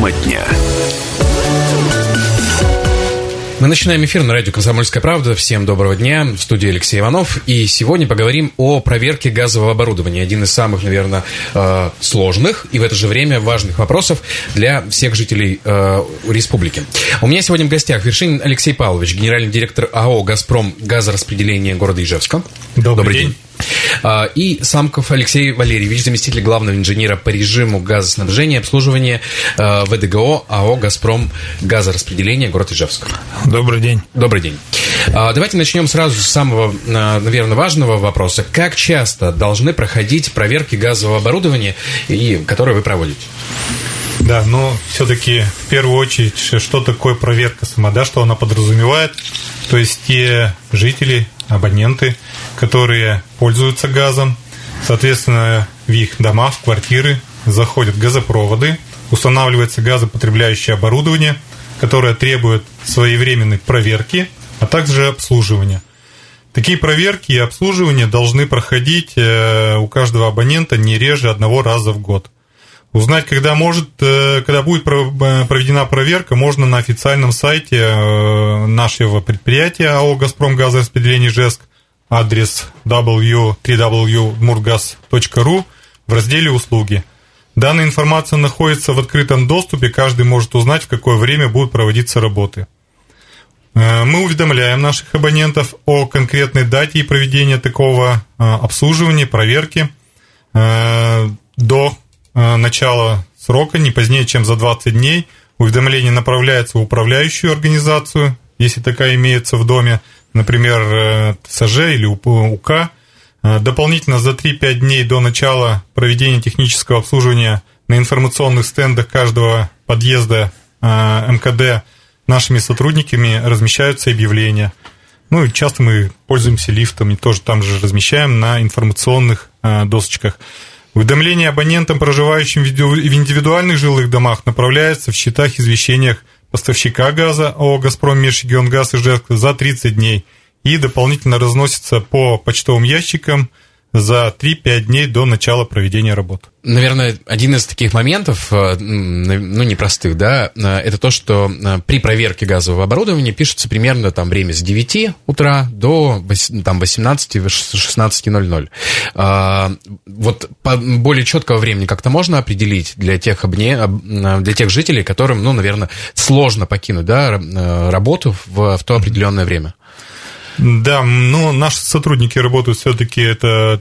Тема дня. Мы начинаем эфир на радио «Комсомольская правда». Всем доброго дня. В студии Алексей Иванов. И сегодня поговорим о проверке газового оборудования. Один из самых, наверное, э, сложных и в это же время важных вопросов для всех жителей э, республики. У меня сегодня в гостях Вершинин Алексей Павлович, генеральный директор АО «Газпром» газораспределения города Ижевска. Добрый, Добрый день. день. А, и Самков Алексей Валерьевич, заместитель главного инженера по режиму газоснабжения и обслуживания а, ВДГО АО «Газпром» газораспределение, город Ижевск. Добрый день. Добрый день. А, давайте начнем сразу с самого, наверное, важного вопроса. Как часто должны проходить проверки газового оборудования, и, которые вы проводите? Да, но все-таки в первую очередь, что такое проверка сама, да, что она подразумевает. То есть те жители, абоненты, которые пользуются газом, соответственно, в их дома, в квартиры заходят газопроводы, устанавливается газопотребляющее оборудование, которое требует своевременной проверки, а также обслуживания. Такие проверки и обслуживание должны проходить э, у каждого абонента не реже одного раза в год. Узнать, когда может, э, когда будет э, проведена проверка, можно на официальном сайте нашего предприятия АО «Газпром газораспределение ЖЭСК» адрес www.murgas.ru в разделе «Услуги». Данная информация находится в открытом доступе, каждый может узнать, в какое время будут проводиться работы. Мы уведомляем наших абонентов о конкретной дате и проведения такого обслуживания, проверки до Э, начала срока, не позднее, чем за 20 дней, уведомление направляется в управляющую организацию, если такая имеется в доме, например, э, ТСЖ или УК. Э, дополнительно за 3-5 дней до начала проведения технического обслуживания на информационных стендах каждого подъезда МКД нашими сотрудниками размещаются объявления. Ну и часто мы пользуемся лифтом и тоже там же размещаем на информационных досочках. Уведомление абонентам, проживающим в индивидуальных жилых домах, направляется в счетах-извещениях поставщика газа ООО «Газпром Межрегионгаз» Ижевск за 30 дней и дополнительно разносится по почтовым ящикам за 3-5 дней до начала проведения работ. Наверное, один из таких моментов, э, ну, непростых, да, э, это то, что э, при проверке газового оборудования пишется примерно там время с 9 утра до там, 18-16.00. А, вот по более четкого времени как-то можно определить для тех, обне... для тех жителей, которым, ну, наверное, сложно покинуть да, работу в, в то определенное время? Да, ну, наши сотрудники работают все-таки это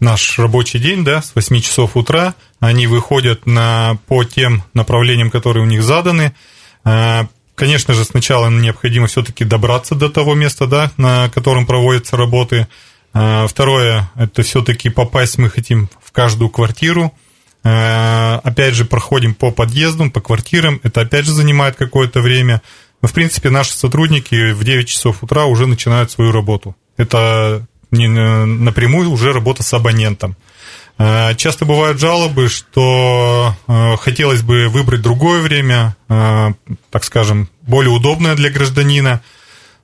наш рабочий день, да, с 8 часов утра. Они выходят на, по тем направлениям, которые у них заданы. А, конечно же, сначала необходимо все-таки добраться до того места, да, на котором проводятся работы. А, второе, это все-таки попасть мы хотим в каждую квартиру. А, опять же, проходим по подъездам, по квартирам. Это опять же занимает какое-то время. Но, в принципе, наши сотрудники в 9 часов утра уже начинают свою работу. Это не, напрямую уже работа с абонентом. Э, часто бывают жалобы, что э, хотелось бы выбрать другое время, э, так скажем, более удобное для гражданина,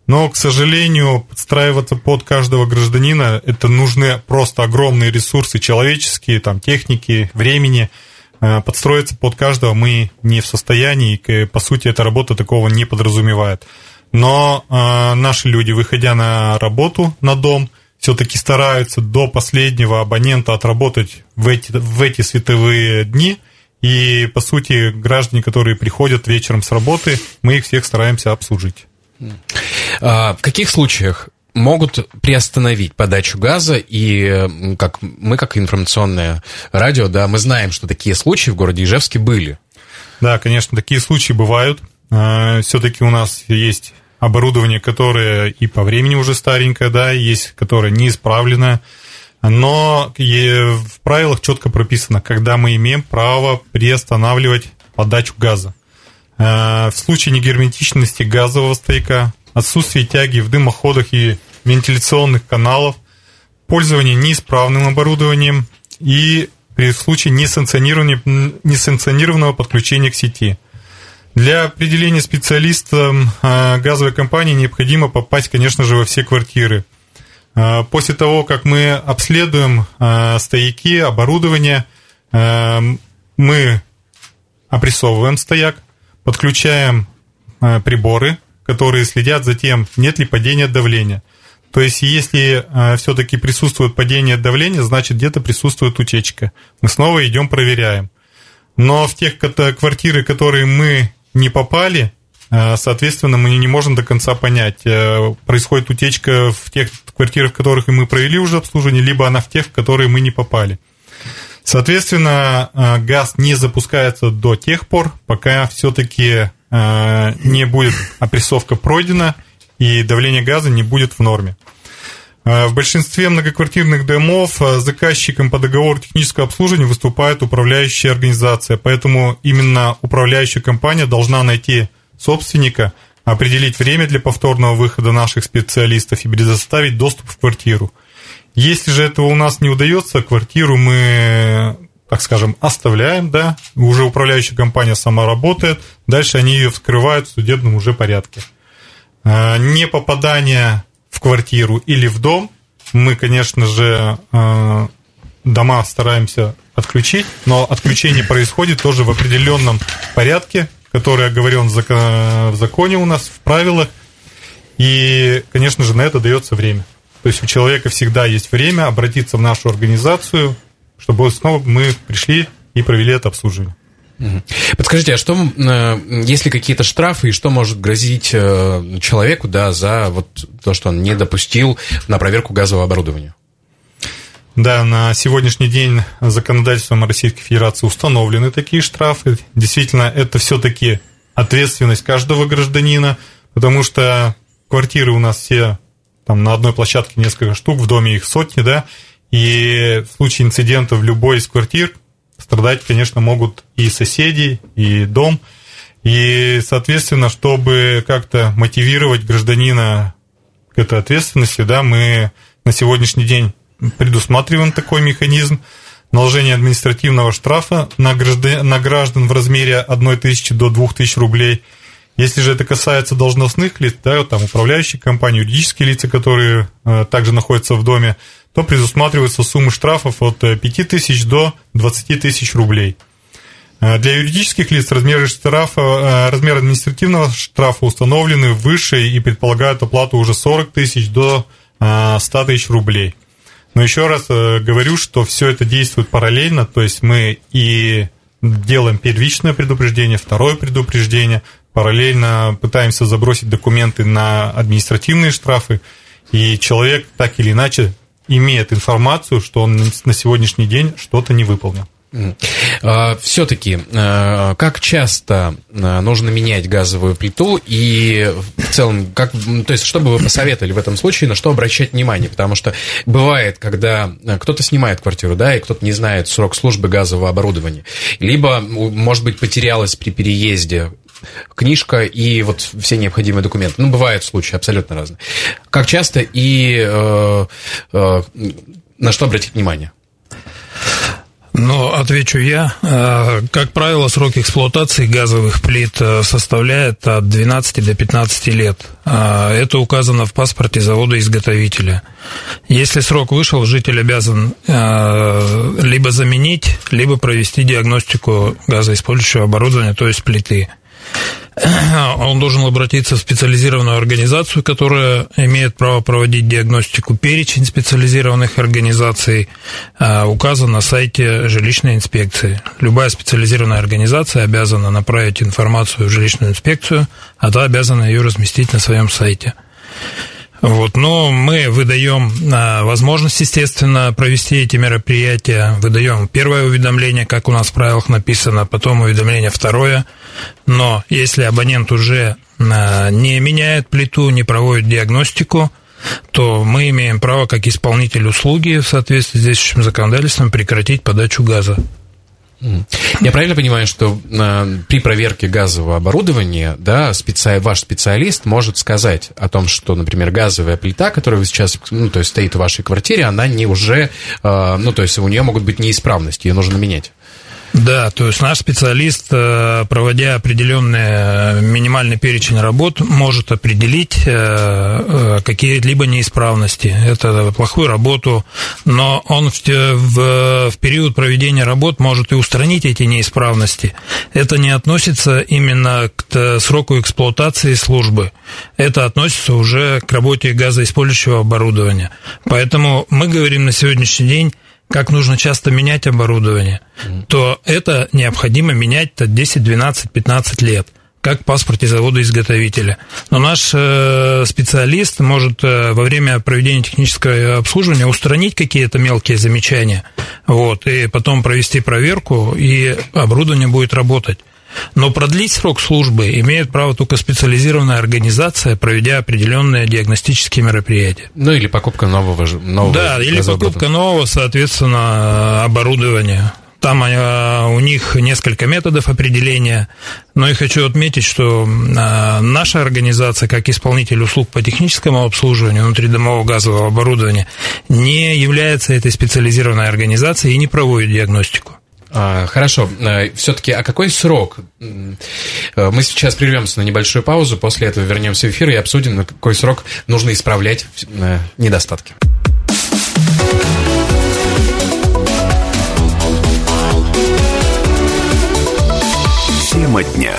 но, к сожалению, подстраиваться под каждого гражданина, это нужны просто огромные ресурсы человеческие, там, техники, времени – Э, подстроиться под каждого мы не в состоянии, и, по сути, эта работа такого не подразумевает. Но э, наши люди, выходя на работу, на дом, все-таки стараются до последнего абонента отработать в эти, в эти световые дни. И, по сути, граждане, которые приходят вечером с работы, мы их всех стараемся обслужить. А в каких случаях могут приостановить подачу газа, и как мы, как информационное радио, да, мы знаем, что такие случаи в городе Ижевске были. Да, конечно, такие случаи бывают. А, Все-таки у нас есть оборудование, которое и по времени уже старенькое, да, есть, которое неисправленное, но в правилах четко прописано, когда мы имеем право приостанавливать подачу газа. А, в случае негерметичности газового стояка отсутствие тяги в дымоходах и вентиляционных каналов, пользование неисправным оборудованием и при случае несанкционированного подключения к сети. Для определения специалистам а, газовой компании необходимо попасть, конечно же, во все квартиры. А, после того, как мы обследуем а, стояки, оборудование, мы опрессовываем стояк, подключаем приборы, которые следят за тем, нет ли падения давления. То есть, если э, все-таки присутствует падение давления, значит, где-то присутствует утечка. Мы снова идем, проверяем. Но в тех квартиры, которые мы не попали, э, соответственно, мы не можем до конца понять, э, происходит утечка в тех квартирах, в которых мы провели уже обслуживание, либо она в тех, в которые мы не попали. Соответственно, э, газ не запускается до тех пор, пока все-таки не будет опрессовка пройдена и давление газа не будет в норме. В большинстве многоквартирных домов заказчиком по договору технического обслуживания выступает управляющая организация, поэтому именно управляющая компания должна найти собственника, определить время для повторного выхода наших специалистов и предоставить доступ в квартиру. Если же этого у нас не удается, квартиру мы, так скажем, оставляем, да, уже управляющая компания сама работает, дальше они ее вскрывают в судебном уже порядке. А, не попадание в квартиру или в дом, мы, конечно же, а, дома стараемся отключить, но отключение происходит тоже в определенном порядке, который оговорен в законе у нас, в правилах. И, конечно же, на это дается время. То есть у человека всегда есть время обратиться в нашу организацию, чтобы снова мы пришли и провели это обслуживание. Подскажите, а что, э, есть ли какие-то штрафы, и что может грозить э, человеку, да, за вот то, что он не допустил на проверку газового оборудования? Да, на сегодняшний день законодательством Российской Федерации установлены такие штрафы. Действительно, это все-таки ответственность каждого гражданина, потому что квартиры у нас все там на одной площадке несколько штук, в доме их сотни, да, и в случае инцидента в любой из квартир страдать, конечно, могут и соседи, и дом. И, соответственно, чтобы как-то мотивировать гражданина к этой ответственности, да, мы на сегодняшний день предусматриваем такой механизм наложения административного штрафа на граждан, на граждан в размере 1 тысячи до 2 тысяч рублей. Если же это касается должностных лиц, да, там управляющих компаний, юридические лица, которые э, также находятся в доме, то предусматриваются суммы штрафов от 5 э, тысяч до 20 тысяч рублей. Э, для юридических лиц размеры штрафа, э, размер административного штрафа установлены выше и предполагают оплату уже 40 тысяч до 100 тысяч рублей. Но еще раз говорю, что все это действует параллельно, то есть мы и делаем первичное предупреждение, второе предупреждение, параллельно пытаемся забросить документы на административные штрафы, и человек так или иначе имеет информацию, что он на сегодняшний день что-то не выполнил. А, Все-таки, а, как часто а, нужно менять газовую плиту и в целом, как, то есть, что бы вы посоветовали в этом случае, на что обращать внимание? Потому что бывает, когда кто-то снимает квартиру, да, и кто-то не знает срок службы газового оборудования, либо, может быть, потерялась при переезде книжка и вот все необходимые документы. Ну, бывают случаи абсолютно разные. Как часто и э, э, на что обратить внимание? Ну, отвечу я. Э, как правило, срок эксплуатации газовых плит э, составляет от 12 до 15 лет. Э, это указано в паспорте завода-изготовителя. Если срок вышел, житель обязан либо заменить, либо провести диагностику газоиспользующего оборудования, то есть плиты. он должен обратиться в специализированную организацию, которая имеет право проводить диагностику. Перечень специализированных организаций а, указан на сайте жилищной инспекции. Любая специализированная организация обязана направить информацию в жилищную инспекцию, а та обязана ее разместить на своем сайте. Вот, но мы выдаем а, возможность, естественно, провести эти мероприятия. Выдаем первое уведомление, как у нас в правилах написано, потом уведомление второе. Но если абонент уже а, не меняет плиту, не проводит диагностику, то мы имеем право, как исполнитель услуги в соответствии с действующим законодательством, прекратить подачу газа. Я правильно понимаю, что э, при проверке газового оборудования, да, специ... ваш специалист может сказать о том, что, например, газовая плита, которая сейчас, ну, то есть стоит в вашей квартире, она не уже, э, ну, то есть у нее могут быть неисправности, ее нужно менять. Да, то есть наш специалист, э, проводя определенный э, минимальный перечень работ, может определить э, какие-либо неисправности. Это плохую работу, но он в, в, период проведения работ может и устранить эти неисправности. Это не относится именно к сроку эксплуатации службы. Это относится уже к работе газоиспользующего оборудования. Поэтому мы говорим на сегодняшний день как нужно часто менять оборудование, то это необходимо менять 10, 12, 15 лет как в паспорте завода-изготовителя. Но наш э, специалист может э, во время проведения технического обслуживания устранить какие-то мелкие замечания, вот, и потом провести проверку, и оборудование будет работать. Но продлить срок службы имеет право только специализированная организация, проведя определенные диагностические мероприятия. Ну или покупка нового. нового да, или покупка нового, соответственно, оборудования. Там а, у них несколько методов определения, но я хочу отметить, что а, наша организация, как исполнитель услуг по техническому обслуживанию внутридомового газового оборудования, не является этой специализированной организацией и не проводит диагностику. А, хорошо. Э, Все-таки, а какой срок? Э, мы сейчас прервемся на небольшую паузу, после этого вернемся в эфир и обсудим, на какой срок нужно исправлять э, недостатки. Тема дня.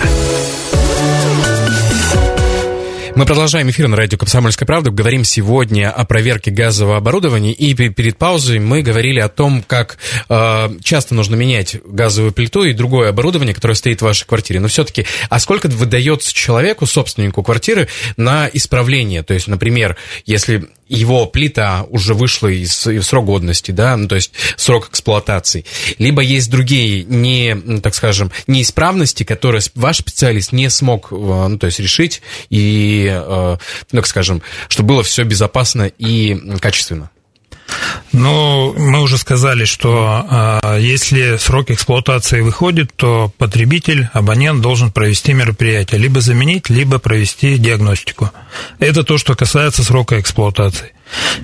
Мы продолжаем эфир на радио «Комсомольская правда». Говорим сегодня о проверке газового оборудования. И перед паузой мы говорили о том, как э, часто нужно менять газовую плиту и другое оборудование, которое стоит в вашей квартире. Но все-таки, а сколько выдается человеку, собственнику квартиры, на исправление? То есть, например, если его плита уже вышла из, из срок годности, да, ну, то есть срок эксплуатации. Либо есть другие, не, так скажем, неисправности, которые ваш специалист не смог, э, ну, то есть решить, и, э, ну, так скажем, чтобы было все безопасно и качественно. Ну, мы уже сказали, что э, если срок эксплуатации выходит, то потребитель, абонент должен провести мероприятие, либо заменить, либо провести диагностику. Это то, что касается срока эксплуатации.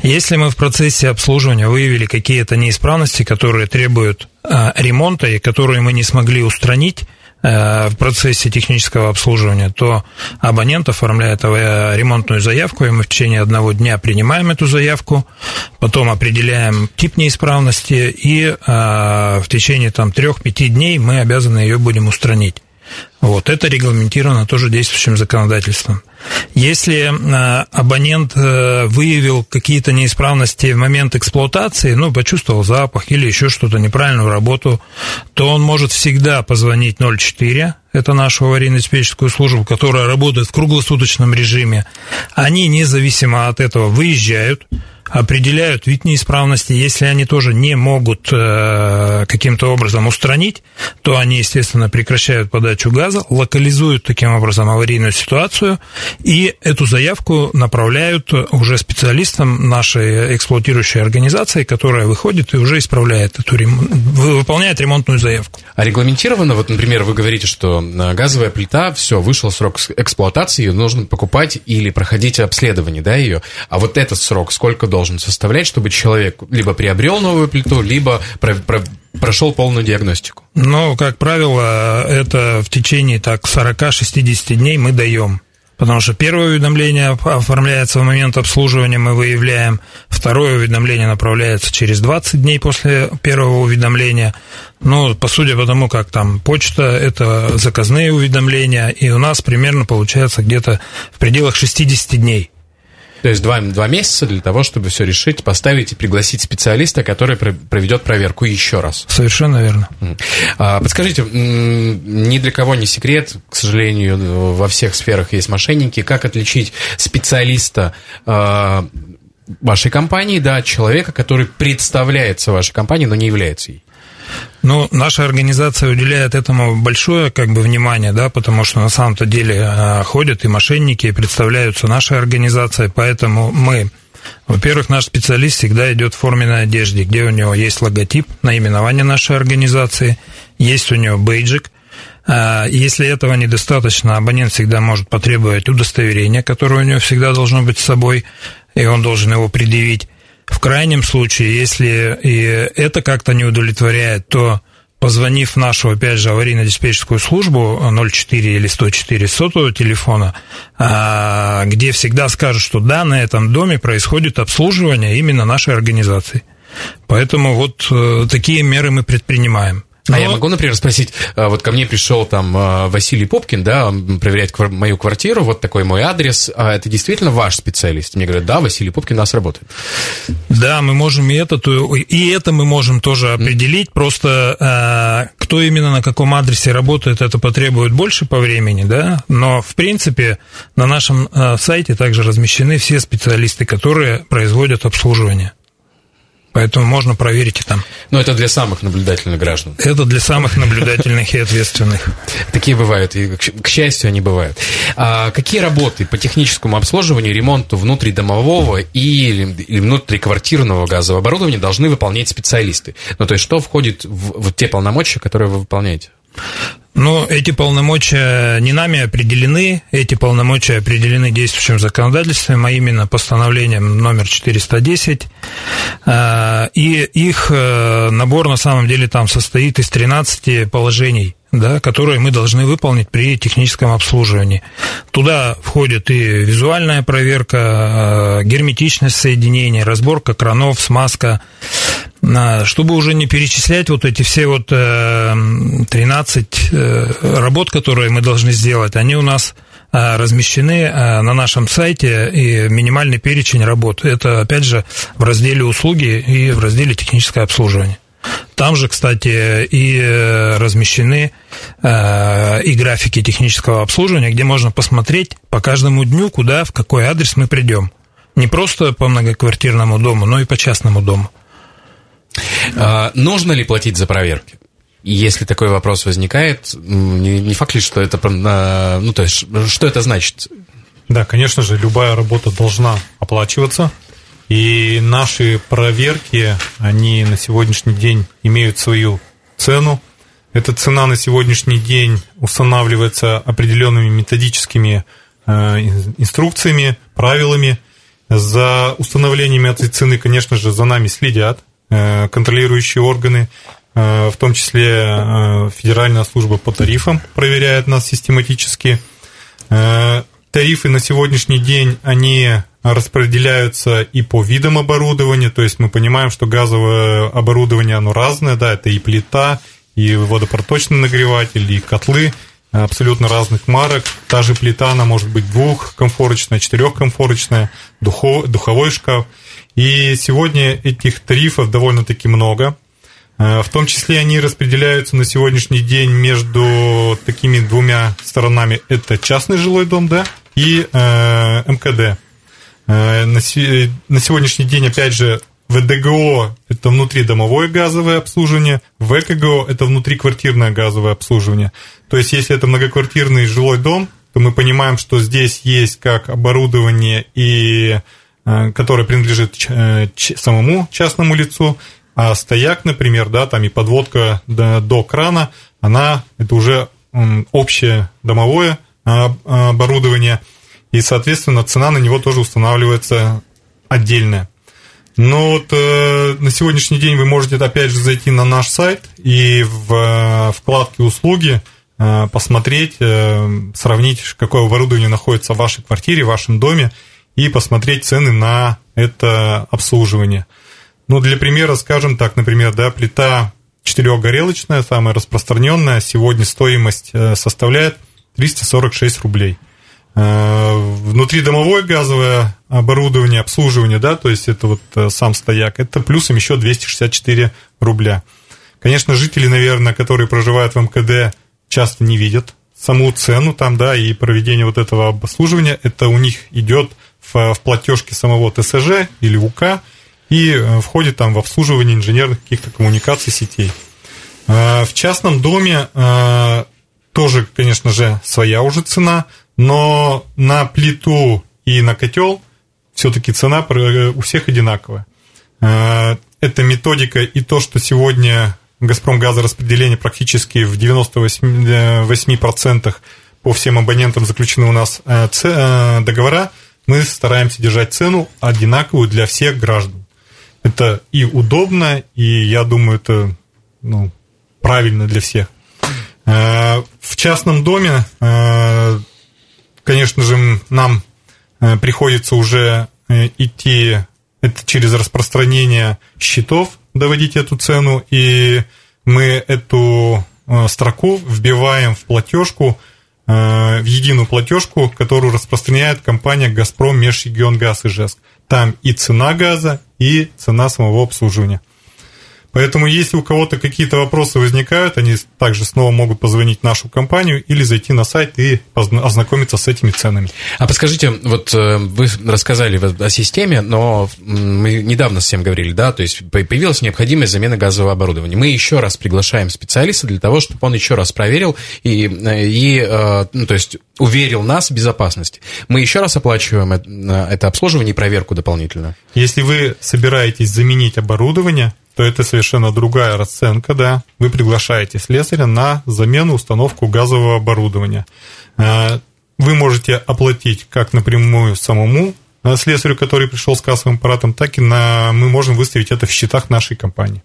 Если мы в процессе обслуживания выявили какие-то неисправности, которые требуют э, ремонта и которые мы не смогли устранить, в процессе технического обслуживания, то абонент оформляет ремонтную заявку, и мы в течение одного дня принимаем эту заявку, потом определяем тип неисправности, и э, в течение там, 3-5 дней мы обязаны ее будем устранить. Вот, это регламентировано тоже действующим законодательством. Если э, абонент э, выявил какие-то неисправности в момент эксплуатации, ну, почувствовал запах или еще что-то, неправильную работу, то он может всегда позвонить 04, это нашу аварийно-диспетчерскую службу, которая работает в круглосуточном режиме. Они независимо от этого выезжают, определяют вид неисправности. Если они тоже не могут э, каким-то образом устранить, то они, естественно, прекращают подачу газа, локализуют таким образом аварийную ситуацию и эту заявку направляют уже специалистам нашей эксплуатирующей организации, которая выходит и уже исправляет эту выполняет ремонтную заявку. А регламентировано, вот, например, вы говорите, что э, газовая плита, все, вышел срок эксплуатации, ее нужно покупать или проходить обследование, да, ее. А вот этот срок сколько должен составлять, чтобы человек либо приобрел новую плиту, либо про, про, прошел полную диагностику? Ну, как правило, это в течение так 40-60 дней мы даем. Потому что первое уведомление оформляется в момент обслуживания, мы выявляем. Второе уведомление направляется через 20 дней после первого уведомления. Ну, по сути, потому как там почта – это заказные уведомления, и у нас примерно получается где-то в пределах 60 дней. То есть два, два месяца для того, чтобы все решить, поставить и пригласить специалиста, который проведет проверку еще раз. Совершенно верно. А, подскажите, ни для кого не секрет, к сожалению, во всех сферах есть мошенники. Как отличить специалиста а, вашей компании, да, от человека, который представляется вашей компанией, но не является ей? Ну, наша организация уделяет этому большое как бы внимание, да, потому что на самом-то деле а, ходят и мошенники, и представляются нашей организацией, поэтому мы во-первых, наш специалист всегда идет в форменной одежде, где у него есть логотип, наименование нашей организации, есть у него бейджик. А, если этого недостаточно, абонент всегда может потребовать удостоверения, которое у него всегда должно быть с собой, и он должен его предъявить. В крайнем случае, если и это как-то не удовлетворяет, то позвонив в нашу, опять же, аварийно-диспетчерскую службу 04 или 104 сотового телефона, а, где всегда скажут, что да, на этом доме происходит обслуживание именно нашей организации. Поэтому вот э, такие меры мы предпринимаем. Но... А я могу, например, спросить, а, вот ко мне пришел там а, Василий Попкин, да, проверять мою квартиру, вот такой мой адрес, а это действительно ваш специалист? Мне говорят, да, Василий Попкин у нас работает. Да, мы можем и это, и это мы можем тоже определить, просто кто именно на каком адресе работает, это потребует больше по времени, да, но в принципе на нашем сайте также размещены все специалисты, которые производят обслуживание. Поэтому можно проверить и там. Но это для самых наблюдательных граждан. Это для самых наблюдательных и ответственных. Такие бывают, и, к счастью, они бывают. А какие работы по техническому обслуживанию, ремонту внутридомового или внутриквартирного газового оборудования должны выполнять специалисты? Ну, то есть, что входит в, в те полномочия, которые вы выполняете? Ну, эти полномочия не нами определены, эти полномочия определены действующим законодательством, а именно постановлением номер 410, а, и их э, набор на самом деле там состоит из 13 положений да, которые мы должны выполнить при техническом обслуживании. Туда входит и визуальная проверка, э, герметичность соединения, разборка кранов, смазка, чтобы уже не перечислять вот эти все вот 13 э, э, работ, которые мы должны сделать, они у нас э, размещены на нашем сайте и минимальный перечень работ. Это, опять же, в разделе «Услуги» и в разделе «Техническое обслуживание». Там же, кстати, и размещены и графики технического обслуживания, где можно посмотреть по каждому дню, куда, в какой адрес мы придем. Не просто по многоквартирному дому, но и по частному дому. А, нужно ли платить за проверки? Если такой вопрос возникает, не, не факт ли, что это, ну, то есть, что это значит? Да, конечно же, любая работа должна оплачиваться. И наши проверки, они на сегодняшний день имеют свою цену. Эта цена на сегодняшний день устанавливается определенными методическими э, инструкциями, правилами. За установлением этой цены, конечно же, за нами следят. Э, контролирующие органы, э, в том числе э, Федеральная служба по тарифам проверяет нас систематически. Тарифы на сегодняшний день, они распределяются и по видам оборудования, то есть мы понимаем, что газовое оборудование, оно разное, да, это и плита, и водопроточный нагреватель, и котлы абсолютно разных марок. Та же плита, она может быть двухкомфорочная, четырехкомфорочная, духовой шкаф – и сегодня этих тарифов довольно-таки много. Э, в том числе они распределяются на сегодняшний день между такими двумя сторонами. Это частный жилой дом, да, и э, МКД. Э, на, на сегодняшний день, опять же, ВДГО – это внутридомовое газовое обслуживание, ВКГО – это внутриквартирное газовое обслуживание. То есть, если это многоквартирный жилой дом, то мы понимаем, что здесь есть как оборудование и которая принадлежит э, самому частному лицу, а стояк, например, да, там и подводка до, до крана, она, это уже общее домовое а, оборудование, и, соответственно, цена на него тоже устанавливается отдельная. Но вот э, на сегодняшний день вы можете, опять же, зайти на наш сайт и в э, вкладке «Услуги» э, посмотреть, э, сравнить, какое оборудование находится в вашей квартире, в вашем доме, и посмотреть цены на это обслуживание. Ну, для примера, скажем так, например, да, плита четырехгорелочная, самая распространенная, сегодня стоимость э, составляет 346 рублей. Э, внутридомовое газовое оборудование, обслуживание, да, то есть это вот э, сам стояк, это плюсом еще 264 рубля. Конечно, жители, наверное, которые проживают в МКД, часто не видят саму цену там, да, и проведение вот этого обслуживания, это у них идет в, в платежке самого ТСЖ или УК и э, входит там в обслуживание инженерных каких-то коммуникаций сетей. Э, в частном доме э, тоже, конечно же, своя уже цена, но на плиту и на котел все-таки цена у всех одинаковая. Это методика и то, что сегодня Газпром газораспределение практически в 98% по всем абонентам заключены у нас договора – мы стараемся держать цену одинаковую для всех граждан. Это и удобно, и я думаю, это ну, правильно для всех. В частном доме, конечно же, нам приходится уже идти это через распространение счетов доводить эту цену, и мы эту строку вбиваем в платежку, в единую платежку, которую распространяет компания «Газпром Межрегионгаз» Ижевск. Там и цена газа, и цена самого обслуживания. Поэтому, если у кого-то какие-то вопросы возникают, они также снова могут позвонить в нашу компанию или зайти на сайт и ознакомиться с этими ценами. А подскажите, вот э, вы рассказали о системе, но мы недавно с всем говорили, да, то есть появилась необходимость замены газового оборудования. Мы еще раз приглашаем специалиста для того, чтобы он еще раз проверил и, и э, ну, то есть уверил нас в безопасности. Мы еще раз оплачиваем это обслуживание и проверку дополнительно. Если вы собираетесь заменить оборудование, то это совершенно другая расценка, да. Вы приглашаете слесаря на замену, установку газового оборудования. Э, вы можете оплатить как напрямую самому э, слесарю, который пришел с кассовым аппаратом, так и на, мы можем выставить это в счетах нашей компании.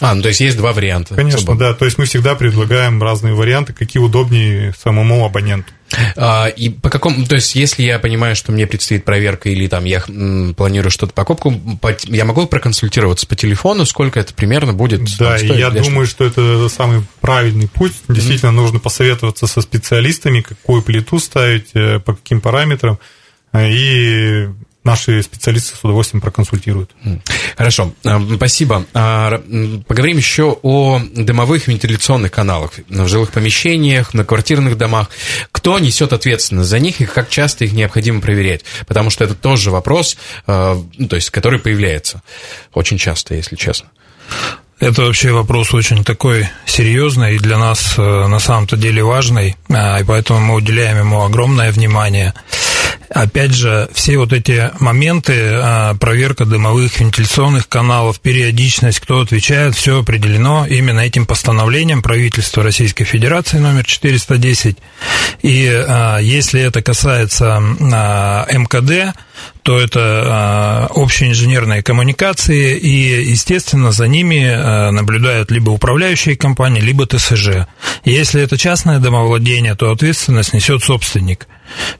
А, ну то есть есть два варианта. Конечно, чтобы... да. То есть мы всегда предлагаем разные варианты, какие удобнее самому абоненту. А, и по какому, то есть, если я понимаю, что мне предстоит проверка или там я м, планирую что-то покупку, по, я могу проконсультироваться по телефону, сколько это примерно будет? Да, стоить, я думаю, что это самый правильный путь. Действительно, mm-hmm. нужно посоветоваться со специалистами, какую плиту ставить, э, по каким параметрам. Э, и наши специалисты с удовольствием проконсультируют. Хорошо, а, спасибо. А, поговорим еще о дымовых вентиляционных каналах в жилых помещениях, на квартирных домах. Кто несет ответственность за них и как часто их необходимо проверять? Потому что это тоже вопрос, а, ну, то есть, который появляется очень часто, если честно. Это вообще вопрос очень такой серьезный и для нас э, на самом-то деле важный, и поэтому мы уделяем ему огромное внимание. Опять же, все вот эти моменты, а, проверка дымовых вентиляционных каналов, периодичность, кто отвечает, все определено именно этим постановлением правительства Российской Федерации номер 410. И а, если это касается а, МКД, то это общие инженерные коммуникации, и, естественно, за ними наблюдают либо управляющие компании, либо ТСЖ. Если это частное домовладение, то ответственность несет собственник.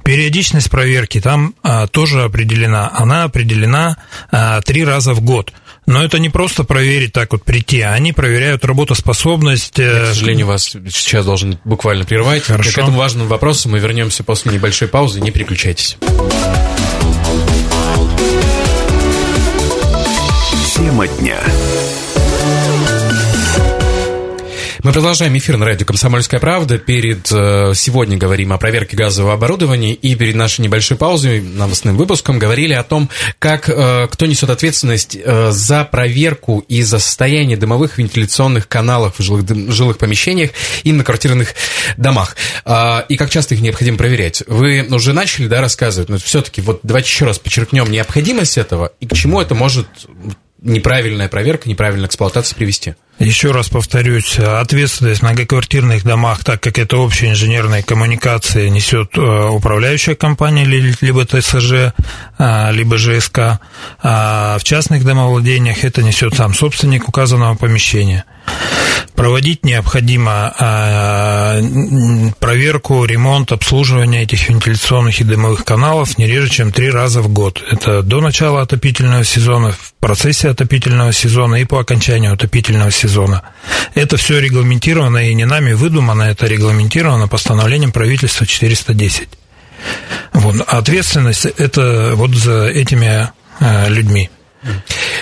Периодичность проверки там а, тоже определена. Она определена а, три раза в год. Но это не просто проверить так вот прийти, а они проверяют работоспособность. Я, к сожалению, вас сейчас должен буквально прервать. Хорошо. К этому важному вопросу мы вернемся после небольшой паузы. Не переключайтесь. Тема дня. Мы продолжаем эфир на радио «Комсомольская правда». Перед э, сегодня говорим о проверке газового оборудования, и перед нашей небольшой паузой, новостным выпуском, говорили о том, как э, кто несет ответственность э, за проверку и за состояние дымовых вентиляционных каналов в жилых, жилых помещениях и на квартирных домах. А, и как часто их необходимо проверять. Вы уже начали, да, рассказывать, но все-таки вот давайте еще раз подчеркнем необходимость этого и к чему это может неправильная проверка, неправильная эксплуатация привести. Еще раз повторюсь, ответственность в многоквартирных домах, так как это общая инженерная коммуникация, несет э, управляющая компания, либо ТСЖ, э, либо ЖСК. А в частных домовладениях это несет сам собственник указанного помещения. Проводить необходимо а, проверку, ремонт, обслуживание этих вентиляционных и дымовых каналов не реже, чем три раза в год. Это до начала отопительного сезона, в процессе отопительного сезона и по окончанию отопительного сезона. Это все регламентировано и не нами выдумано, это регламентировано постановлением правительства 410. Вот. Ответственность это вот за этими а, людьми.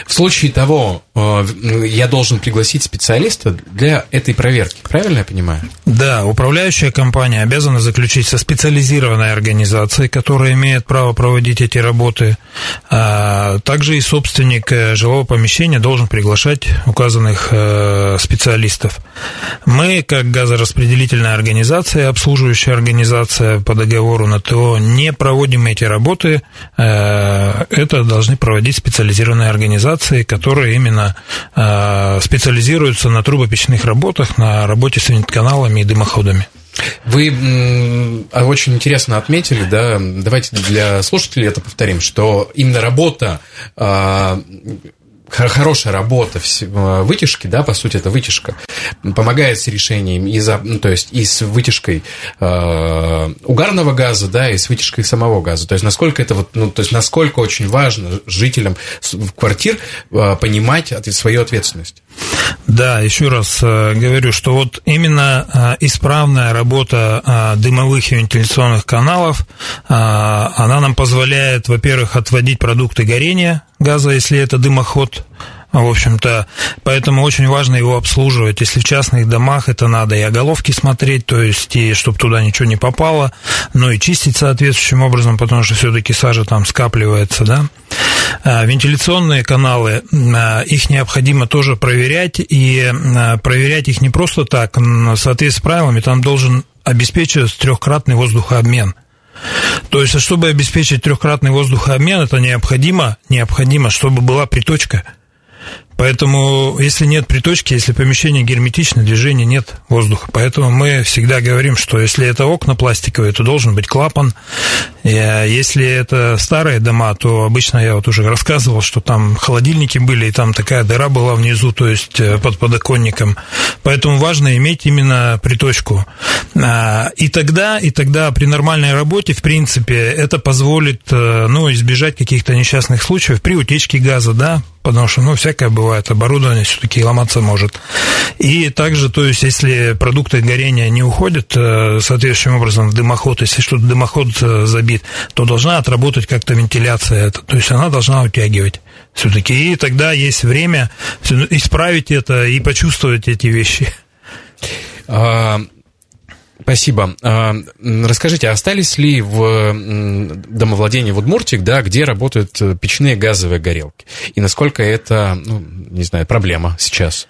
В случае того, э, я должен пригласить специалиста для этой проверки, правильно я понимаю? Да, управляющая компания обязана заключить со специализированной организацией, которая имеет право проводить эти работы. А также и собственник э, жилого помещения должен приглашать указанных э, специалистов. Мы, как газораспределительная организация, обслуживающая организация по договору на ТО, не проводим эти работы. Это должны проводить специализированные организации, которые именно э, специализируются на трубопечных работах, на работе с каналами и дымоходами. Вы а, очень интересно отметили, да, давайте для слушателей это повторим, что именно работа а, хорошая работа э, вытяжки, да, по сути, это вытяжка, помогает с решением и за, ну, то есть и с вытяжкой э, угарного газа, да, и с вытяжкой самого газа. То есть насколько это вот, ну, то есть насколько очень важно жителям квартир э, понимать свою ответственность. Да, еще раз э, говорю, что вот именно э, исправная работа дымовых и вентиляционных каналов, она нам позволяет, во-первых, отводить продукты горения газа, если это дымоход, в общем-то, поэтому очень важно его обслуживать. Если в частных домах это надо и оголовки смотреть, то есть и чтобы туда ничего не попало, но и чистить соответствующим образом, потому что все-таки сажа там скапливается, да. А, вентиляционные каналы, а, их необходимо тоже проверять, и а, проверять их не просто так, в соответствии с правилами, там должен обеспечиваться трехкратный воздухообмен. То есть, чтобы обеспечить трехкратный воздухообмен, это необходимо, необходимо, чтобы была приточка – Поэтому, если нет приточки, если помещение герметично, движения нет воздуха. Поэтому мы всегда говорим, что если это окна пластиковые, то должен быть клапан. А если это старые дома, то обычно я вот уже рассказывал, что там холодильники были, и там такая дыра была внизу, то есть э, под подоконником. Поэтому важно иметь именно приточку. А, и тогда, и тогда при нормальной работе, в принципе, это позволит э, ну, избежать каких-то несчастных случаев при утечке газа, да, потому что, ну, всякое бывает, оборудование все-таки ломаться может. И также, то есть, если продукты горения не уходят э, соответствующим образом в дымоход, если что-то дымоход э, забит, то должна отработать как-то вентиляция, то есть она должна утягивать все-таки. И тогда есть время исправить это и почувствовать эти вещи. Спасибо. А, расскажите, остались ли в домовладении в Удмуртии, да, где работают э, печные газовые горелки? И насколько это, ну, не знаю, проблема сейчас?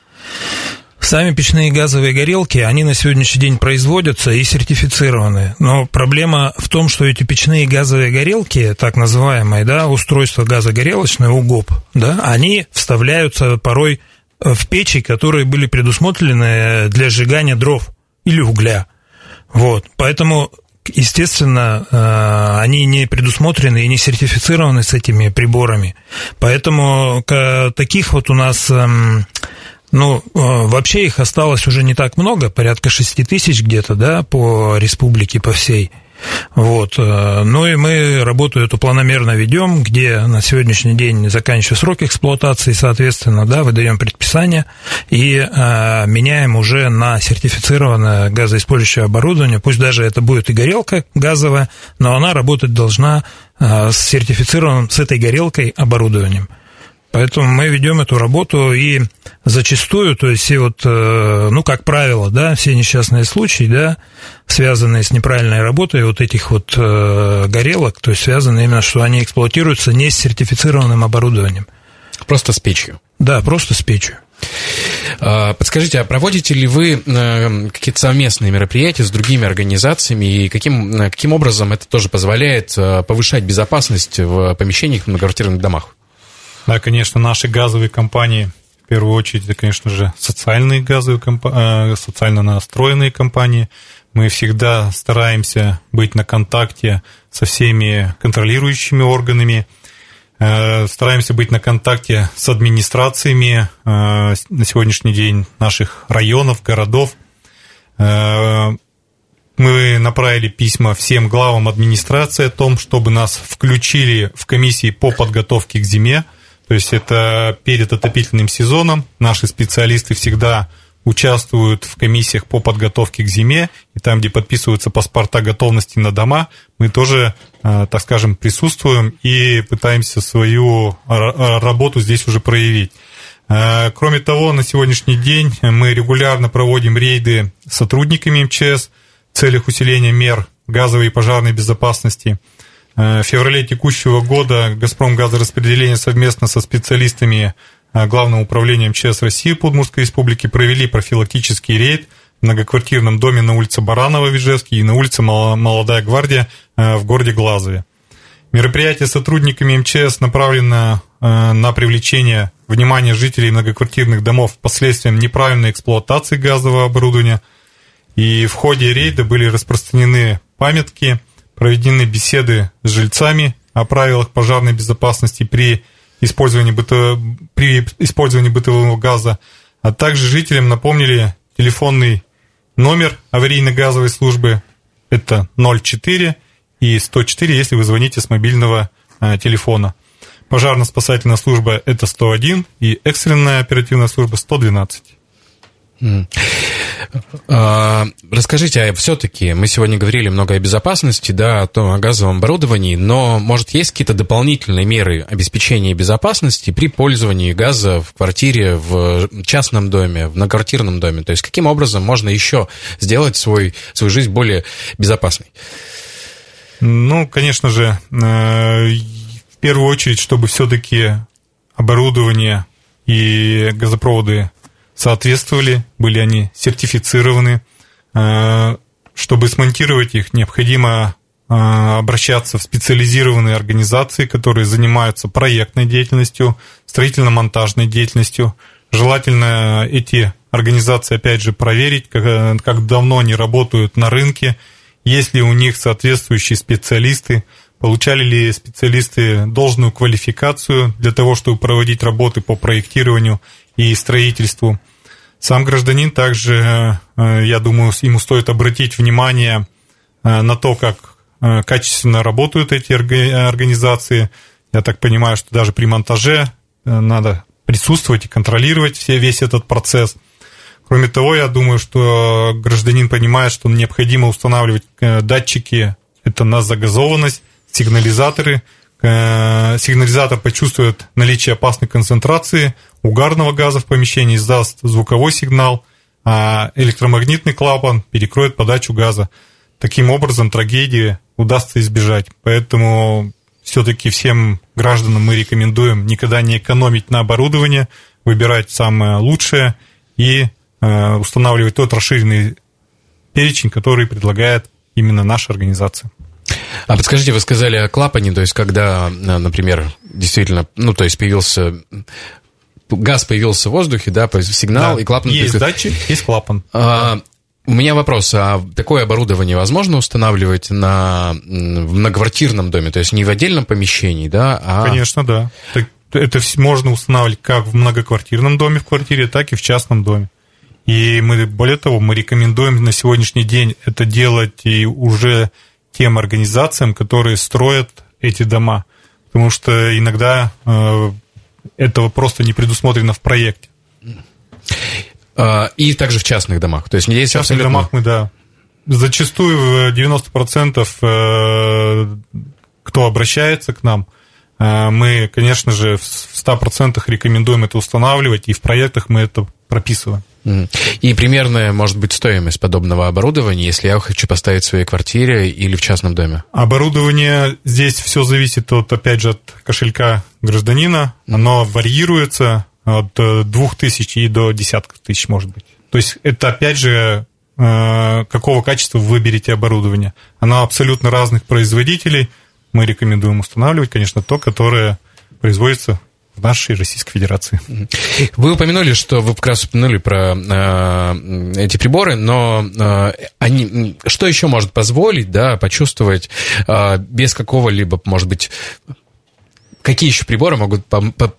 Сами печные газовые горелки, они на сегодняшний день производятся и сертифицированы. Но проблема в том, что эти печные газовые горелки, так называемые, да, устройства газогорелочные, УГОП, да, они вставляются порой в печи, которые были предусмотрены для сжигания дров или угля. Вот, поэтому естественно, э, они не предусмотрены и не сертифицированы с этими приборами. Поэтому таких вот у нас, эм, ну, э, вообще их осталось уже не так много, порядка 6 тысяч где-то, да, по республике, по всей. Вот. Э, ну и мы работу эту планомерно ведем, где на сегодняшний день заканчивается срок эксплуатации, соответственно, да, выдаем предписание и а, меняем уже на сертифицированное газоиспользующее оборудование. Пусть даже это будет и горелка газовая, но она работать должна а, с сертифицированным с этой горелкой оборудованием. Поэтому мы ведем эту работу и зачастую, то есть все вот, э, ну, как правило, да, все несчастные случаи, да, связанные с неправильной работой вот этих вот э, горелок, то есть связаны именно, что они эксплуатируются не с сертифицированным оборудованием. Просто с печью. Да, просто с печью. А, подскажите, а проводите ли вы э, какие-то совместные мероприятия с другими организациями и каким, каким образом это тоже позволяет повышать безопасность в помещениях в многоквартирных домах? Да, конечно, наши газовые компании, в первую очередь, это, конечно же, социальные газовые компании, э, социально настроенные компании. Мы всегда стараемся быть на контакте со всеми контролирующими органами, э, стараемся быть на контакте с администрациями э, на сегодняшний день наших районов, городов. Мы направили письма всем главам администрации о том, чтобы нас включили в комиссии по подготовке к зиме. То есть это перед отопительным сезоном наши специалисты всегда участвуют в комиссиях по подготовке к зиме, и там, где подписываются паспорта готовности на дома, мы тоже, э, так скажем, присутствуем и пытаемся свою работу здесь уже проявить. Э, кроме того, на сегодняшний день мы регулярно проводим рейды с сотрудниками МЧС в целях усиления мер газовой и пожарной безопасности – в феврале текущего года «Газпром» газораспределение совместно со специалистами э, Главного управления МЧС России по Удмуртской республике провели профилактический рейд в многоквартирном доме на улице Баранова в Ижевске и на улице Молодая гвардия э, в городе Глазове. Мероприятие сотрудниками МЧС направлено на привлечение внимания жителей многоквартирных домов последствиям неправильной эксплуатации газового оборудования. И в ходе рейда были распространены памятки – проведены беседы с жильцами о правилах пожарной безопасности при использовании быто... при использовании бытового газа, а также жителям напомнили телефонный номер аварийно-газовой службы. Это 04 и 104, если вы звоните с мобильного а, телефона. Пожарно-спасательная служба – это 101, и экстренная оперативная служба – 112. А, расскажите, а все-таки мы сегодня говорили много о безопасности, да, о, том, о газовом оборудовании, но, может, есть какие-то дополнительные меры обеспечения безопасности при пользовании газа в квартире, в частном доме, в многоквартирном доме? То есть, каким образом можно еще сделать свой, свою жизнь более безопасной? Ну, конечно же, э, в первую очередь, чтобы все-таки оборудование и газопроводы соответствовали, были они сертифицированы. Э, чтобы смонтировать их, необходимо э, обращаться в специализированные организации, которые занимаются проектной деятельностью, строительно-монтажной деятельностью. Желательно эти организации, опять же, проверить, как, э, как давно они работают на рынке, есть ли у них соответствующие специалисты, получали ли специалисты должную квалификацию для того, чтобы проводить работы по проектированию и строительству. Сам гражданин также, э, я думаю, ему стоит обратить внимание э, на то, как э, качественно работают эти организации. Я так понимаю, что даже при монтаже надо присутствовать и контролировать все, весь этот процесс. Кроме того, я думаю, что гражданин понимает, что необходимо устанавливать датчики, это на загазованность, сигнализаторы, сигнализатор почувствует наличие опасной концентрации угарного газа в помещении, издаст звуковой сигнал, а электромагнитный клапан перекроет подачу газа. Таким образом, трагедии удастся избежать. Поэтому все-таки всем гражданам мы рекомендуем никогда не экономить на оборудовании, выбирать самое лучшее и э, устанавливать тот расширенный перечень, который предлагает именно наша организация. А подскажите, вы сказали о клапане, то есть когда, э, например, действительно, ну, то есть появился газ появился в воздухе, да, сигнал да, и клапан... Есть датчик, есть клапан. А, у меня вопрос, а такое оборудование возможно устанавливать на, в многоквартирном доме, то есть не в отдельном помещении, да, а... Конечно, да. Это можно устанавливать как в многоквартирном доме в квартире, так и в частном доме. И мы, более того, мы рекомендуем на сегодняшний день это делать и уже тем организациям, которые строят эти дома. Потому что иногда э, этого просто не предусмотрено в проекте. А, и также в частных домах. То есть есть в частных абсолютно... домах мы, да. Зачастую 90% э, кто обращается к нам, э, мы, конечно же, в 100% рекомендуем это устанавливать, и в проектах мы это прописываем. И примерная, может быть, стоимость подобного оборудования, если я хочу поставить в своей квартире или в частном доме? Оборудование здесь все зависит от, опять же, от кошелька гражданина. Оно варьируется от э, двух тысяч и до десятков тысяч, может быть. То есть это, опять же, э, какого качества вы выберете оборудование. Оно абсолютно разных производителей. Мы рекомендуем устанавливать, конечно, то, которое производится нашей Российской Федерации. Вы упомянули, что вы как раз упомянули про э, эти приборы, но э, они, что еще может позволить, да, почувствовать э, без какого-либо, может быть, Какие еще приборы могут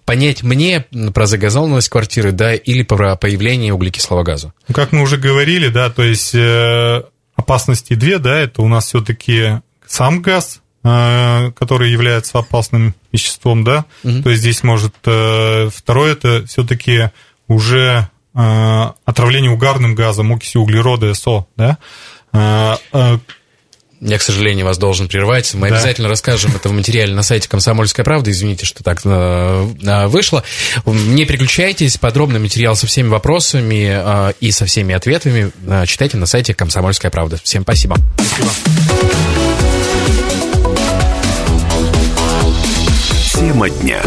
понять мне про загазованность квартиры, да, или про появление углекислого газа? Ну, как мы уже говорили, да, то есть э, опасности две, да, это у нас все-таки сам газ, который является опасным веществом, да, угу. то есть здесь может... Э, второе, это все-таки уже э, отравление угарным газом, окисью углерода, СО, да, я, к сожалению, вас должен прервать. Мы да. обязательно расскажем это в материале на сайте «Комсомольская правда». Извините, что так вышло. Не переключайтесь. Подробный материал со всеми вопросами и со всеми ответами читайте на сайте «Комсомольская правда». Всем спасибо. Спасибо. Тема дня.